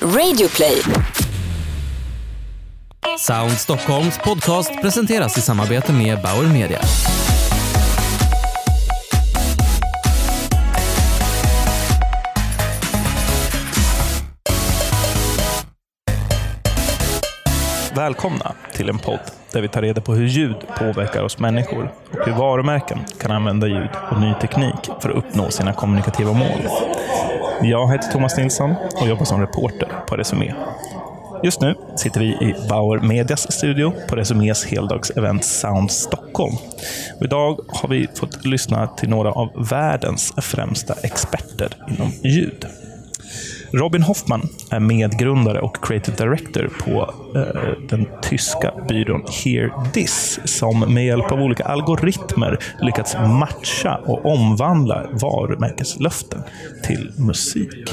Radioplay. Sound Stockholms podcast presenteras i samarbete med Bauer Media. Välkomna till en podd där vi tar reda på hur ljud påverkar oss människor och hur varumärken kan använda ljud och ny teknik för att uppnå sina kommunikativa mål. Jag heter Thomas Nilsson och jobbar som reporter på Resumé. Just nu sitter vi i Bauer Medias studio på Resumés heldagsevent Sound Stockholm. Och idag har vi fått lyssna till några av världens främsta experter inom ljud. Robin Hoffman är medgrundare och creative director på eh, den tyska byrån Hear This, som med hjälp av olika algoritmer lyckats matcha och omvandla varumärkeslöften till musik.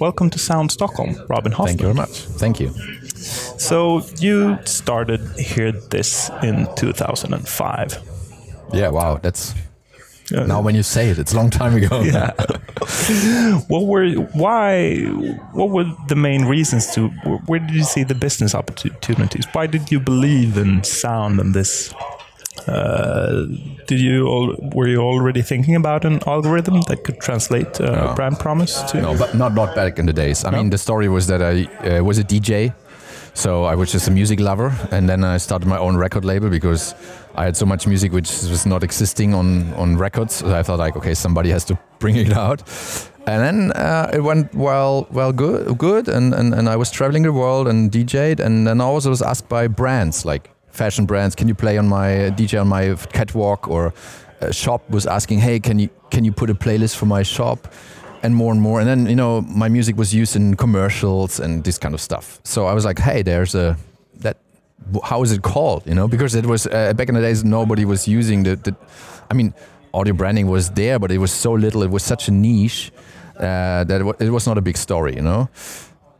Welcome to Sound Stockholm, Robin Hoffman. Thank you very much. Thank you. So you started Hear This in 2005. Yeah, wow, that's Now when you say it, it's a long time ago. Yeah. what were why? What were the main reasons to? Where did you see the business opportunities? Why did you believe in sound and this? Uh, did you all, were you already thinking about an algorithm that could translate uh, No. brand promise to? No, but not not back in the days. I mean, the story was that I uh, was a DJ, so I was just a music lover, and then I started my own record label because I had so much music which was not existing on on records. So I thought like, okay, somebody has to bring it out. And then uh, it went well, well, good, good, and, and and I was traveling the world and DJ'd, and then I also was asked by brands like fashion brands, can you play on my DJ on my catwalk, or a shop was asking, hey, can you can you put a playlist for my shop? And more and more. And then you know my music was used in commercials and this kind of stuff. So I was like, hey, there's a that. How is it called? You know, because it was uh, back in the days nobody was using the, the. I mean, audio branding was there, but it was so little. It was such a niche uh, that it, it was not a big story. You know,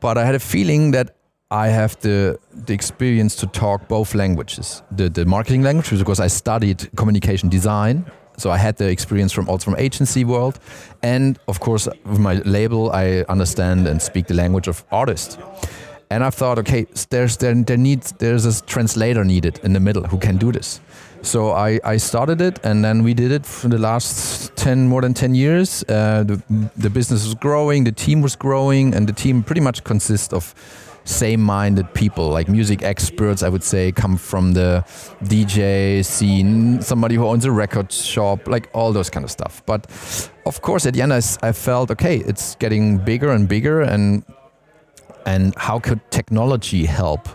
but I had a feeling that. I have the the experience to talk both languages. The the marketing language because I studied communication design so I had the experience from also from agency world, and of course with my label I understand and speak the language of artists. And I thought, okay, there's there, there needs there's a translator needed in the middle who can do this. So I, I started it, and then we did it for the last ten more than ten years. Uh, the, the business was growing, the team was growing, and the team pretty much consists of same-minded people, like music experts. I would say come from the DJ scene, somebody who owns a record shop, like all those kind of stuff. But of course, at the end, I felt okay, it's getting bigger and bigger, and and how could technology help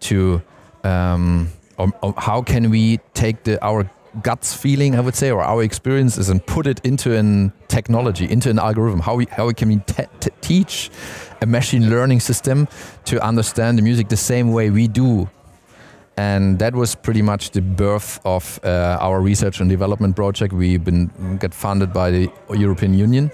to um, or, or how can we take the our guts feeling i would say or our experiences and put it into an technology into an algorithm. How we how we can we te- te- teach a machine learning system to understand the music the same way we do. And that was pretty much the birth of uh, our research and development project. We've been get funded by the european union.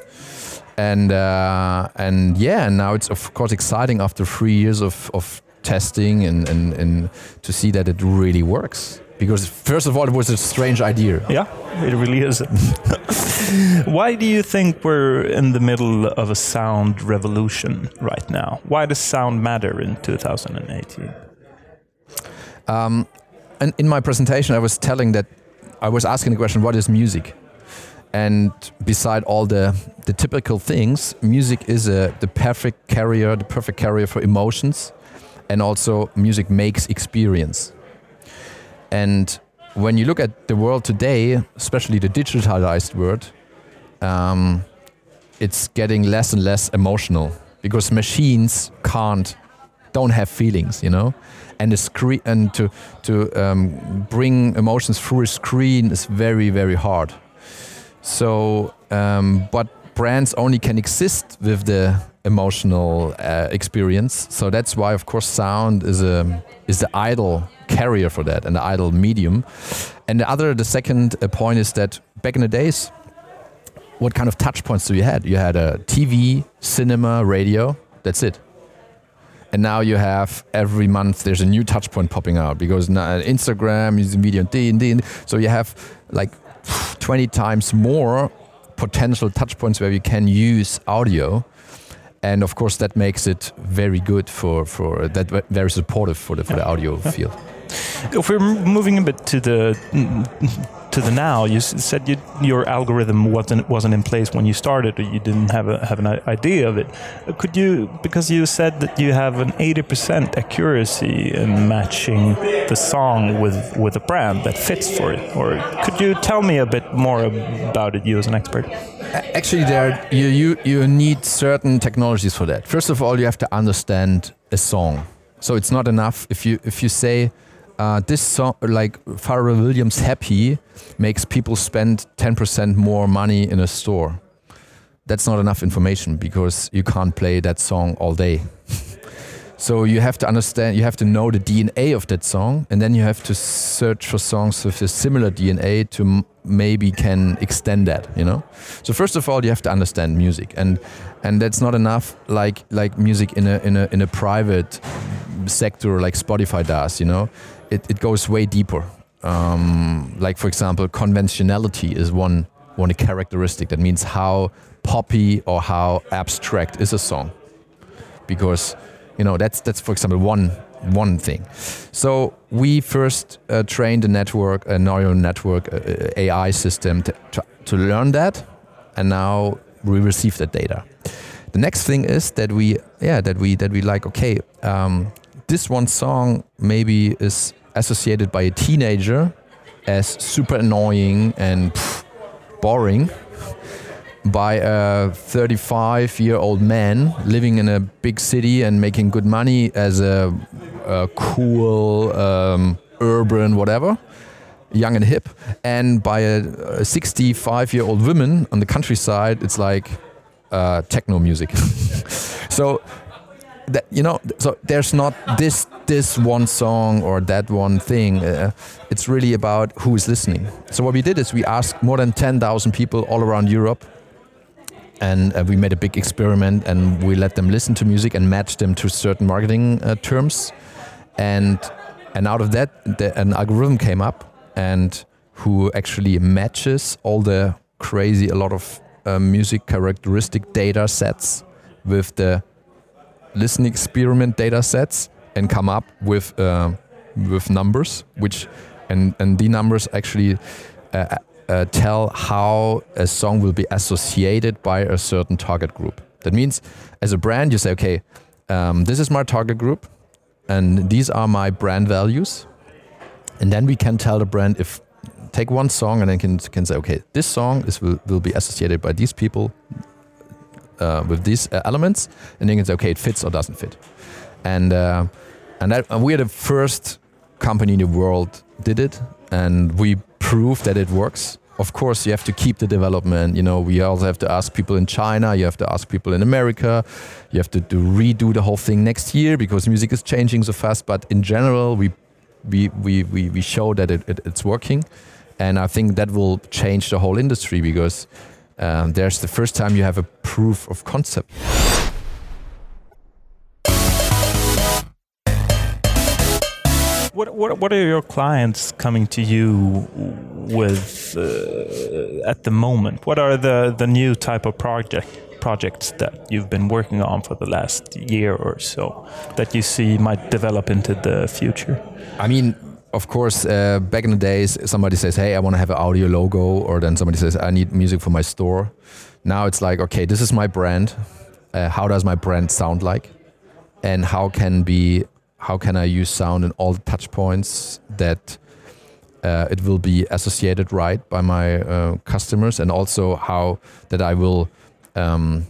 And uh, and yeah, and now it's of course exciting after three years of, of testing and, and, and to see that it really works. Because first of all, it was a strange idea. Yeah, it really is. Why do you think we're in the middle of a sound revolution right now? Why does sound matter in 2018? Um, and in my presentation, I was telling that I was asking the question, "What is music?" And beside all the the typical things, music is a the perfect carrier, the perfect carrier for emotions, and also music makes experience. And when you look at the world today, especially the digitalized world, um, it's getting less and less emotional because machines can't don't have feelings, you know, and the screen and to to um, bring emotions through a screen is very very hard. So, um, but brands only can exist with the emotional uh, experience. So that's why, of course, sound is a is the idle carrier for that and the idle medium. And the other, the second uh, point is that back in the days, what kind of touch points do you had? You had a TV, cinema, radio. That's it. And now you have every month there's a new touch point popping out because now Instagram is video and D and D. So you have like 20 times more potential touch points where you can use audio. and of course that makes it very good for for that very supportive for the for the audio field. If we're moving a bit to the to the now, you said you, your algorithm wasn't wasn't in place when you started, or you didn't have a, have an idea of it. Uh, could you, because you said that you have an 80% accuracy in matching the song with with a brand that fits for it, or could you tell me a bit more about it, you as an expert? Actually, there you you you need certain technologies for that. First of all, you have to understand a song. So it's not enough if you if you say uh, this song, like Pharrell Williams "Happy," makes people spend 10% more money in a store. That's not enough information because you can't play that song all day. so you have to understand, you have to know the DNA of that song, and then you have to search for songs with a similar DNA to maybe can extend that. You know. So first of all, you have to understand music, and and that's not enough. Like like music in a in a in a private sector like Spotify does. You know, it, it goes way deeper. Um, like for example, conventionality is one one characteristic. That means how poppy or how abstract is a song, because you know that's that's for example one one thing. So we first uh, trained a network, a neural network uh, AI system to, to, to learn that, and now we receive that data. The next thing is that we yeah that we that we like okay um, this one song maybe is associated by a teenager as super annoying and pff, boring by a 35 year old man living in a big city and making good money as a, a cool um, urban whatever young and hip. And by a, a 65 year old woman on the countryside it's like uh, techno music. So that you know so there's not this this one song or that one thing. Uh, it's really about who is listening. So what we did is we asked more than 10,000 people all around Europe and uh, we made a big experiment and we let them listen to music and match them to certain marketing uh, terms. And and out of that the, an algorithm came up and who actually matches all the crazy a lot of uh, music characteristic data sets with the listening experiment data sets and come up with uh, with numbers, which and and the numbers actually uh, uh, tell how a song will be associated by a certain target group. That means, as a brand, you say, okay, um, this is my target group, and these are my brand values, and then we can tell the brand if take one song and then can can say, okay, this song is will, will be associated by these people, uh, with these uh, elements, and you can say, okay, it fits or doesn't fit. And uh, and, that, and we're the first company in the world did it, and we proved that it works. Of course, you have to keep the development. You know, we also have to ask people in China. You have to ask people in America. You have to, to redo the whole thing next year because music is changing so fast. But in general, we we we we, we show that it, it, it's working, and I think that will change the whole industry because um, there's the first time you have a proof of concept. What, what, what are your clients coming to you with uh, at the moment? What are the, the new type of project projects that you've been working on for the last year or so that you see might develop into the future? I mean, of course, uh, back in the days, somebody says, "Hey, I want to have an audio logo," or then somebody says, "I need music for my store." Now it's like, okay, this is my brand. Uh, how does my brand sound like, and how can be how can I use sound in all the touch points that uh, it will be associated right by my uh, customers, and also how that I will. Um,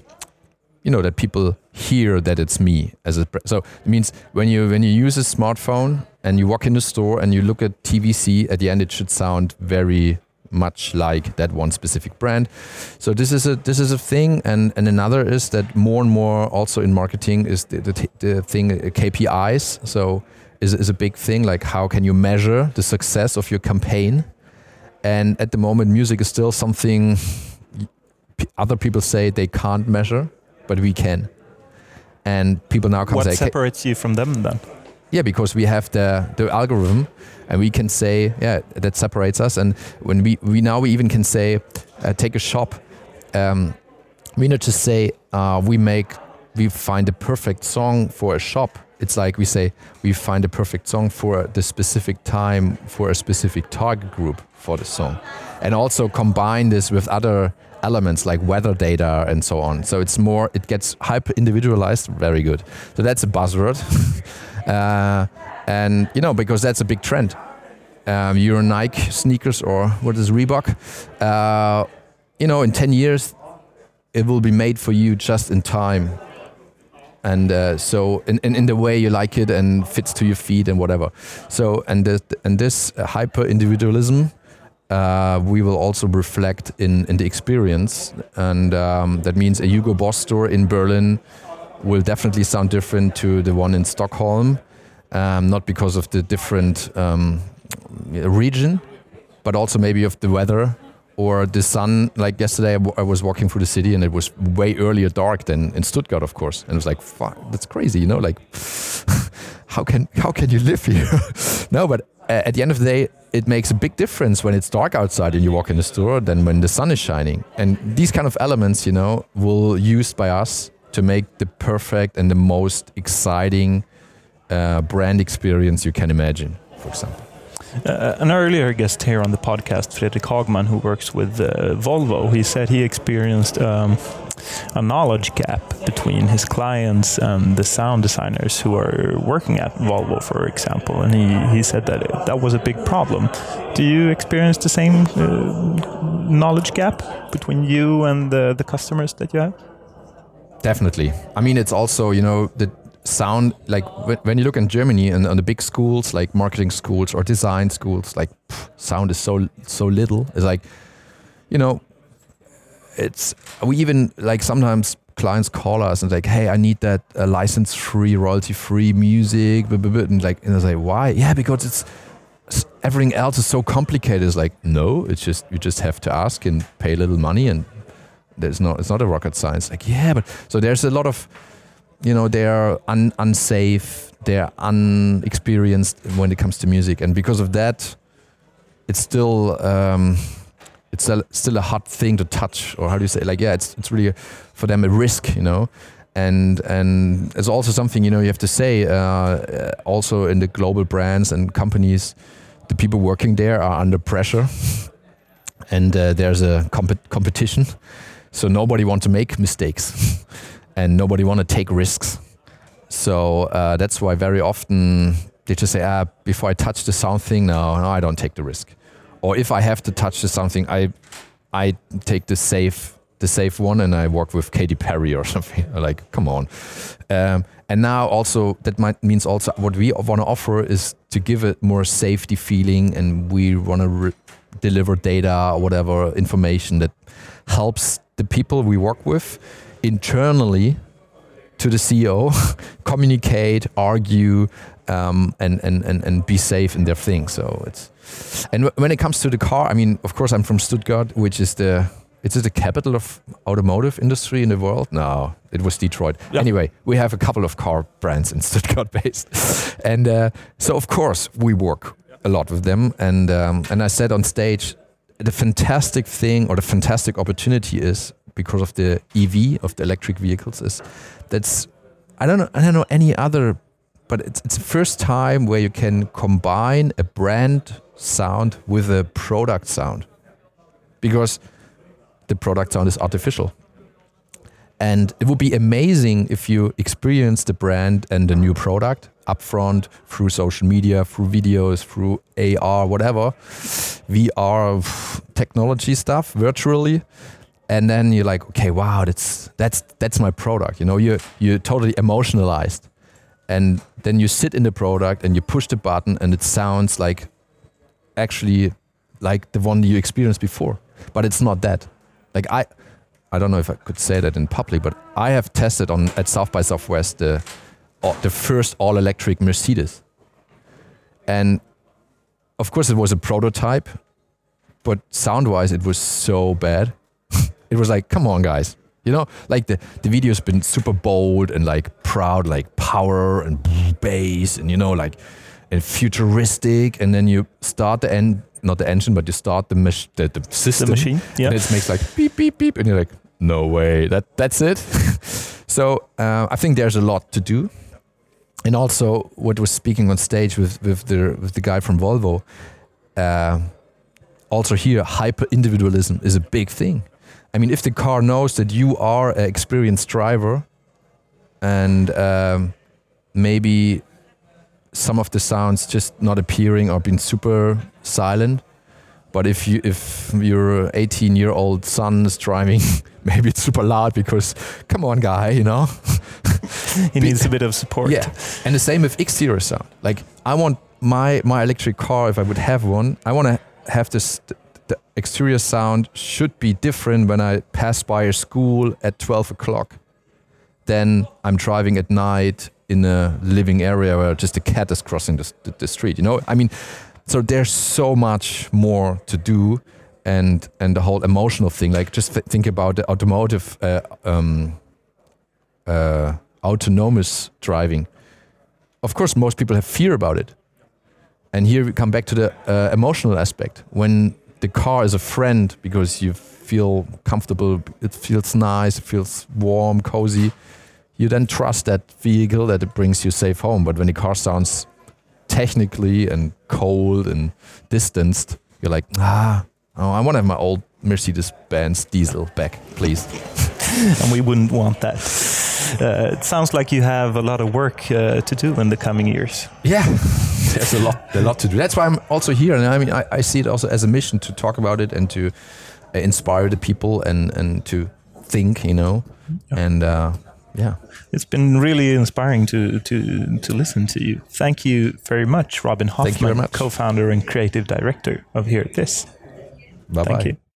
you know that people hear that it's me as a so it means when you when you use a smartphone and you walk in the store and you look at TVC at the end it should sound very much like that one specific brand so this is a this is a thing and and another is that more and more also in marketing is the, the, the thing uh, KPIs so is, is a big thing like how can you measure the success of your campaign and at the moment music is still something other people say they can't measure but we can. And people now come what say, What separates you from them then? Yeah, because we have the the algorithm, and we can say, yeah, that separates us. And when we we now we even can say, uh, take a shop. Um, we not just say uh, we make we find a perfect song for a shop. It's like we say we find a perfect song for the specific time for a specific target group for the song, and also combine this with other elements like weather data and so on. So it's more, it gets hyper individualized. Very good. So that's a buzzword. uh, and, you know, because that's a big trend. Um, your Nike sneakers or what is Reebok, uh, you know, in 10 years, it will be made for you just in time. And uh, so, in, in, in, the way you like it and fits to your feet and whatever. So, and this, and this hyper individualism uh, we will also reflect in, in the experience. And um, that means a Hugo Boss store in Berlin will definitely sound different to the one in Stockholm, um, not because of the different um, region, but also maybe of the weather or the sun. Like yesterday, I, was walking through the city and it was way earlier dark than in Stuttgart, of course. And it was like, fuck, that's crazy, you know, like how can how can you live here? no, but at the end of the day, it makes a big difference when it's dark outside and you walk in the store than when the sun is shining. And these kind of elements, you know, will used by us to make the perfect and the most exciting uh, brand experience you can imagine, for example. Uh, an earlier guest here on the podcast, Fredrik Hagman, who works with uh, Volvo, he said he experienced um, a knowledge gap between his clients and the sound designers who are working at Volvo, for example. And he, he said that it, that was a big problem. Do you experience the same uh, knowledge gap between you and the, the customers that you have? Definitely. I mean, it's also, you know, the sound like when you look in Germany and on the big schools like marketing schools or design schools, like pff, sound is so so little. It's like, you know, it's we even like sometimes clients call us and like, hey, I need that uh, license-free, royalty-free music, and like, and I say, why? Yeah, because it's everything else is so complicated. It's like, no, it's just you just have to ask and pay a little money, and there's no, it's not a rocket science. Like, yeah, but so there's a lot of you know they're un- unsafe they're unexperienced when it comes to music and because of that it's still um, it's a, still a hard thing to touch or how do you say like yeah it's it's really for them a risk you know and and it's also something you know you have to say uh, also in the global brands and companies the people working there are under pressure and uh, there's a comp- competition so nobody wants to make mistakes and nobody want to take risks. So uh, that's why very often they just say, ah, before I touch the sound thing, no, no, I don't take the risk. Or if I have to touch the something, I, I take the safe, the safe one, and I work with Katy Perry or something. like, come on. Um, and now also that might means also what we want to offer is to give it more safety feeling, and we want to deliver data or whatever information that helps the people we work with internally to the CEO, communicate, argue, um, and, and, and, and be safe in their thing. So it's, and when it comes to the car, I mean, of course, I'm from Stuttgart, which is the, is it the capital of automotive industry in the world? No, it was Detroit. Yeah. Anyway, we have a couple of car brands in Stuttgart based. and uh, so, of course, we work a lot with them. And, um, and I said on stage, the fantastic thing or the fantastic opportunity is because of the EV of the electric vehicles is that's I don't know I don't know any other but it's it's the first time where you can combine a brand sound with a product sound because the product sound is artificial and it would be amazing if you experience the brand and the new product upfront through social media, through videos, through AR, whatever, VR technology stuff virtually and then you're like, okay, wow, that's that's that's my product. You know, you you're totally emotionalized, and then you sit in the product and you push the button, and it sounds like actually like the one you experienced before, but it's not that. Like I, I don't know if I could say that in public, but I have tested on at South by Southwest the the first all electric Mercedes, and of course it was a prototype, but sound wise it was so bad it was like, come on, guys. You know, like the, the video's been super bold and like proud, like power and bass and, you know, like and futuristic. And then you start the end, not the engine, but you start the, mach- the, the system. The machine, yeah. And it makes like beep, beep, beep. And you're like, no way, that, that's it. So uh, I think there's a lot to do, and also what was speaking on stage with with the with the guy from Volvo. Uh, also here, hyper individualism is a big thing. I mean, if the car knows that you are an experienced driver, and um, maybe some of the sounds just not appearing or being super silent. But if you if your 18 year old son is driving, maybe it's super loud because come on, guy, you know. he needs a bit of support. Yeah, and the same with exterior sound. Like I want my my electric car, if I would have one, I want to have this. The exterior sound should be different when I pass by a school at 12 o'clock. Then I'm driving at night in a living area where just a cat is crossing the, the, the street. You know, I mean, so there's so much more to do, and and the whole emotional thing. Like just th think about the automotive, uh, um, uh, autonomous driving. Of course, most people have fear about it, and here we come back to the uh, emotional aspect. When the car is a friend because you feel comfortable, it feels nice, it feels warm, cozy you then trust that vehicle that it brings you safe home. But when the car sounds technically and cold and distanced, you're like, ah, oh, I want to have my old Mercedes Benz diesel back, please. and we wouldn't want that. Uh, it sounds like you have a lot of work uh, to do in the coming years. Yeah, there's a lot, a lot to do. That's why I'm also here, and I mean, I, I see it also as a mission to talk about it and to uh, inspire the people and and to think, you know, yeah. and uh, yeah, it's been really inspiring to to to listen to you. Thank you very much, Robin Hofmann, much. co-founder and creative director of Hear This. Bye Thank bye. you.